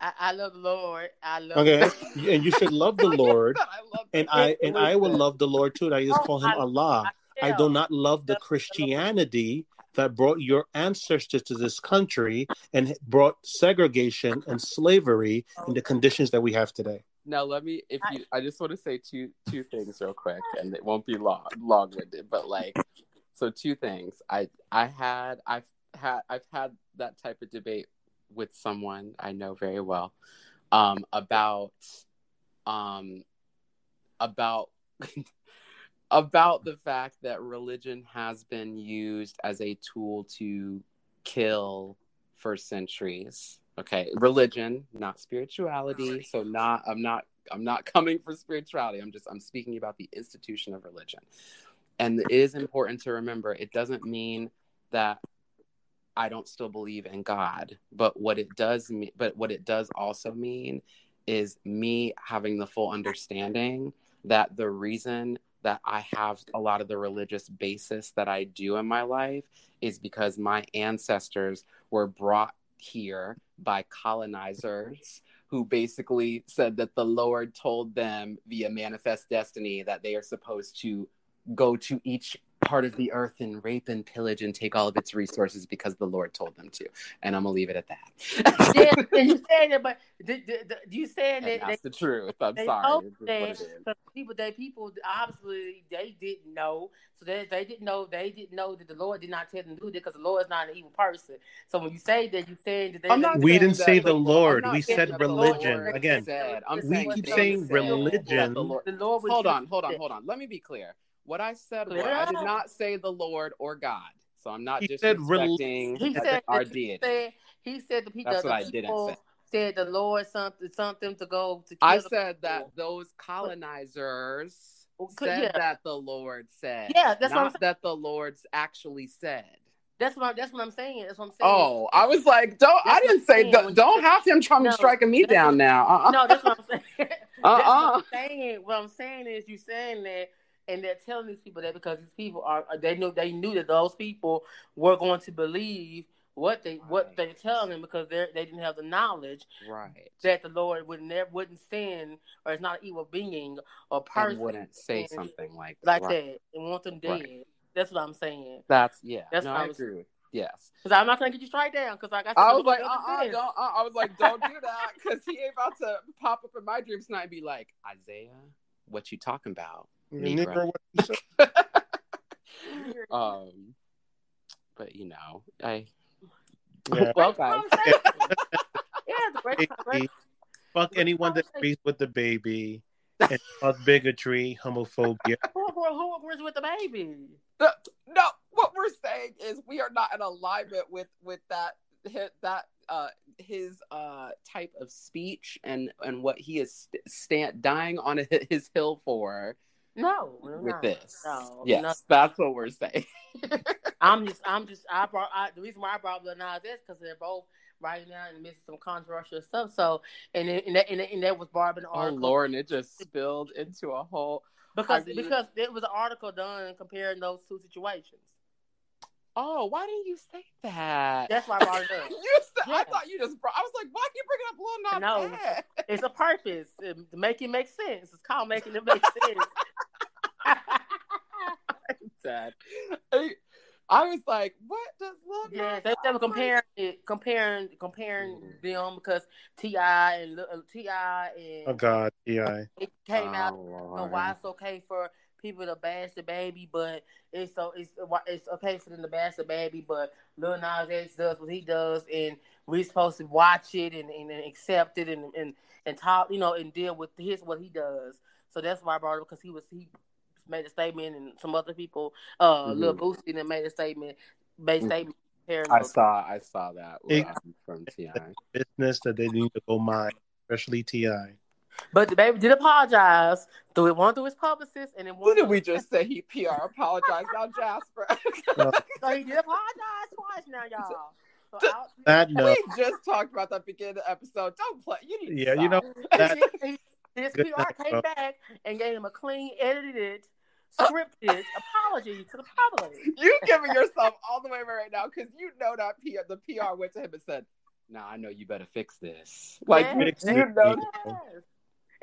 I, I love the Lord. I love okay, and you should love the Lord. I love and I and I will love the Lord too. And I just call him Allah. I do not love the Christianity that brought your ancestors to this country and brought segregation and slavery in the conditions that we have today. Now let me if you I just want to say two two things real quick and it won't be long long winded, but like so two things. I I had I've had I've had that type of debate with someone I know very well um about um about about the fact that religion has been used as a tool to kill for centuries. Okay, religion, not spirituality. So not I'm not I'm not coming for spirituality. I'm just I'm speaking about the institution of religion. And it is important to remember it doesn't mean that I don't still believe in God, but what it does mean but what it does also mean is me having the full understanding that the reason that I have a lot of the religious basis that I do in my life is because my ancestors were brought here by colonizers who basically said that the Lord told them via manifest destiny that they are supposed to go to each part of the earth and rape and pillage and take all of its resources because the Lord told them to. And I'm gonna leave it at that. yeah, you saying that, but you saying that that's they, the truth. I'm sorry. That, people, they people obviously they didn't know, so they, they didn't know they didn't know that the Lord did not tell them to do that because the Lord is not an evil person. So when you say that, you saying that they, I'm not we didn't say the Lord. We said religion again. Said, we keep saying religion. The Lord, the Lord hold on, hold on, hold on. Let me be clear what I said was I did not say the Lord or God. So I'm not he disrespecting he said our deity. Said, he said the people. That's what I didn't say. Said the Lord something something to go to. I said that those colonizers said yeah. that the Lord said. Yeah, that's not that the Lord's actually said. That's what I, that's what I'm saying. That's what I'm saying. Oh, I was like, don't. That's I didn't say don't, don't have him trying no, to striking me down now. Uh-uh. No, that's what I'm saying. uh-uh. What I'm uh-uh. saying. What I'm saying is, you saying that and they're telling these people that because these people are they knew they knew that those people were going to believe what they right. what they're telling them because they they didn't have the knowledge right that the Lord would never wouldn't sin or it's not an evil being or person and wouldn't say something like that. like right. that and want them dead. Right. That's what I'm saying. That's yeah. That's no, what I, I was, agree with. Yes, because I'm not gonna get you straight down. Because like I, said, I was like, uh, uh, don't. Uh, I was like, don't do that. Because he ain't about to pop up in my dreams tonight and be like, Isaiah, what you talking about? Negro. um, but you know, I. Yeah. well, guys. yeah, Fuck anyone that agrees with DaBaby. and fuck bigotry, homophobia. Who, who, who agrees with DaBaby? No, no, what we're saying is we are not in alignment with with that that uh his uh type of speech and and what he is stand dying on his hill for no, with not. this. No, yes, no. that's what we're saying. I'm just, I'm just, I brought I, the reason why I brought Lil Nas is because they're both right now in the midst of some controversial stuff. So, and it, and, that, and, that, and that was Barb an oh. Oh Lord, and it just spilled into a whole because I mean, because it was an article done comparing those two situations. Oh, why didn't you say that? That's why I brought it up. you said, I thought you just brought. I was like, why are you bringing up Lil Nas No. X? It's a purpose to make it make sense. It's called making it make sense. Sad. I, I was like, what does Lil yeah, Nas they, X they were comparing it, comparing, comparing Mhm. them because T.I and uh, T.I and Oh God, T.I. it came out. Oh, You know, Lord. why it's okay for people to bash DaBaby, but it's so it's it's okay for them to bash DaBaby, but Lil Nas X does what he does, and we're supposed to watch it and, and, and accept it and, and and talk, you know, and deal with his what he does. So that's why I brought it because he was he made a statement, and some other people, uh, Mhm. Lil Boosie, that made a statement, made a Mhm. statement. comparing I saw, I saw that It- from T.I. Business that they need to go mine, especially T.I. But DaBaby did apologize through it, one through his publicist, and then one. What did we just say? He PR apologized now, Jasper. So he did apologize twice now, y'all. So That no, we just talked about that beginning of the episode. Don't play. You need to Yeah, you know- stop. that- He- his PR came bro. back and gave him a clean, edited, scripted apology to the public. you giving yourself all the way right now because you know that PR, the PR went to him and said, "Nah, I know you better fix this." Like Yeah. you, you know. yeah. Yes.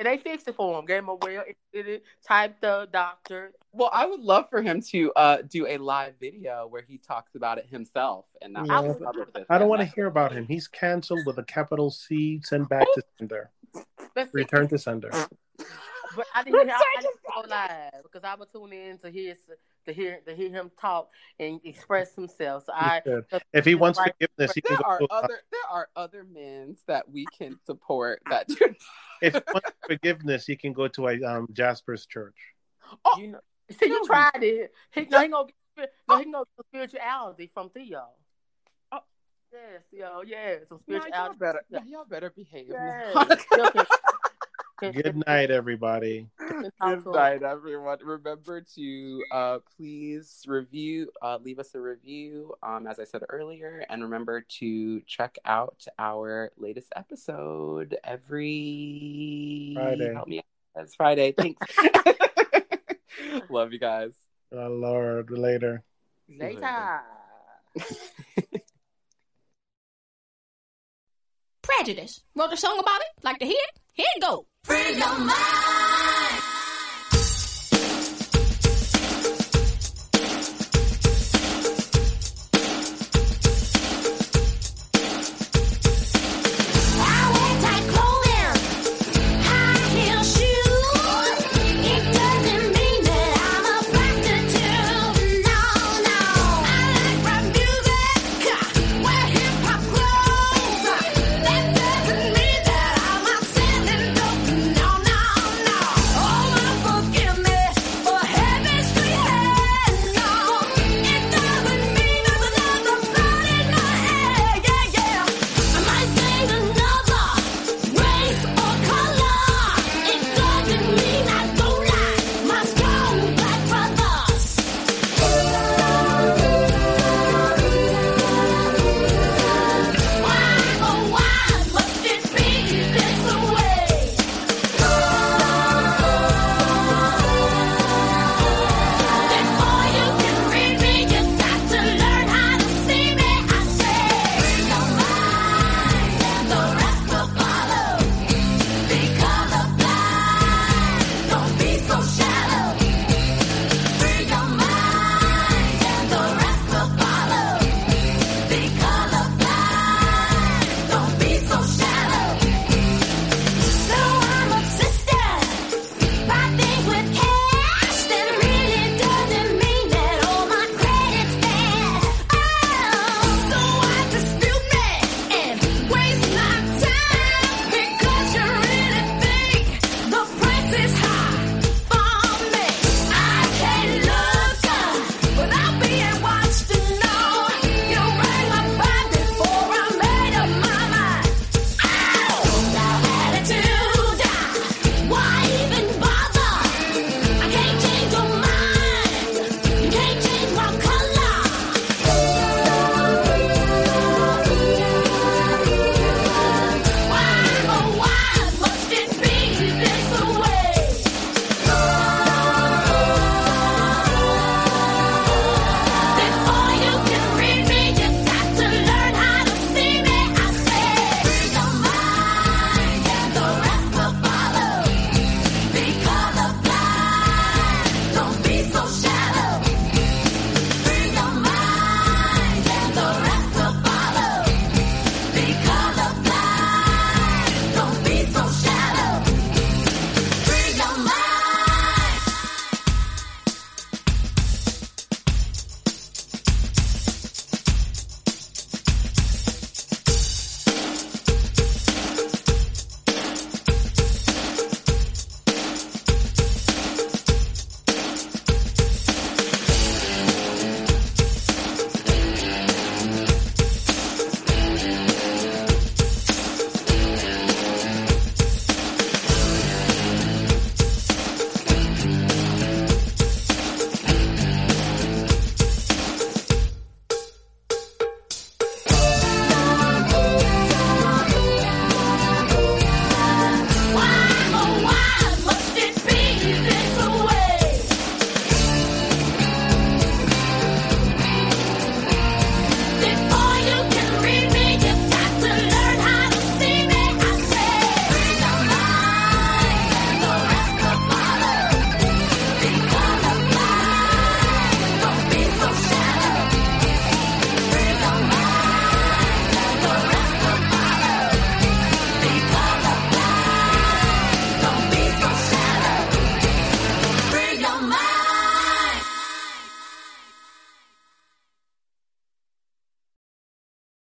And they fixed it for him. Gave him a well edited, typed the doctor. Well, I would love for him to uh, do a live video where he talks about it himself and not Yeah. I don't want to hear about him. He's canceled with a capital C. Send back to sender. Let's see. Return to sender. But I didn't hear, I, I didn't go live because I would tune in to hear to hear to hear him talk and express himself. So I He should. If he wants Right. forgiveness, he can There go are to, other there are other men that we can support that if he wants forgiveness, he can go to a um, Jasper's church. Oh, you know see you tried it. He, no, he gonna get, no, he gonna get spirituality from Theo. Oh. Yes, yo, yeah, some Nah, y'all spirituality. better y'all better behave. Yes. Good night, everybody. Good night, everyone. Remember to uh, please review, uh, leave us a review, um, as I said earlier, and remember to check out our latest episode every Friday. Help me out. It's Friday. Thanks. Love you guys. Oh, Lord, later. Later. Prejudice. Wrote a song about it? Like to hear it? Here you go. Free your mind.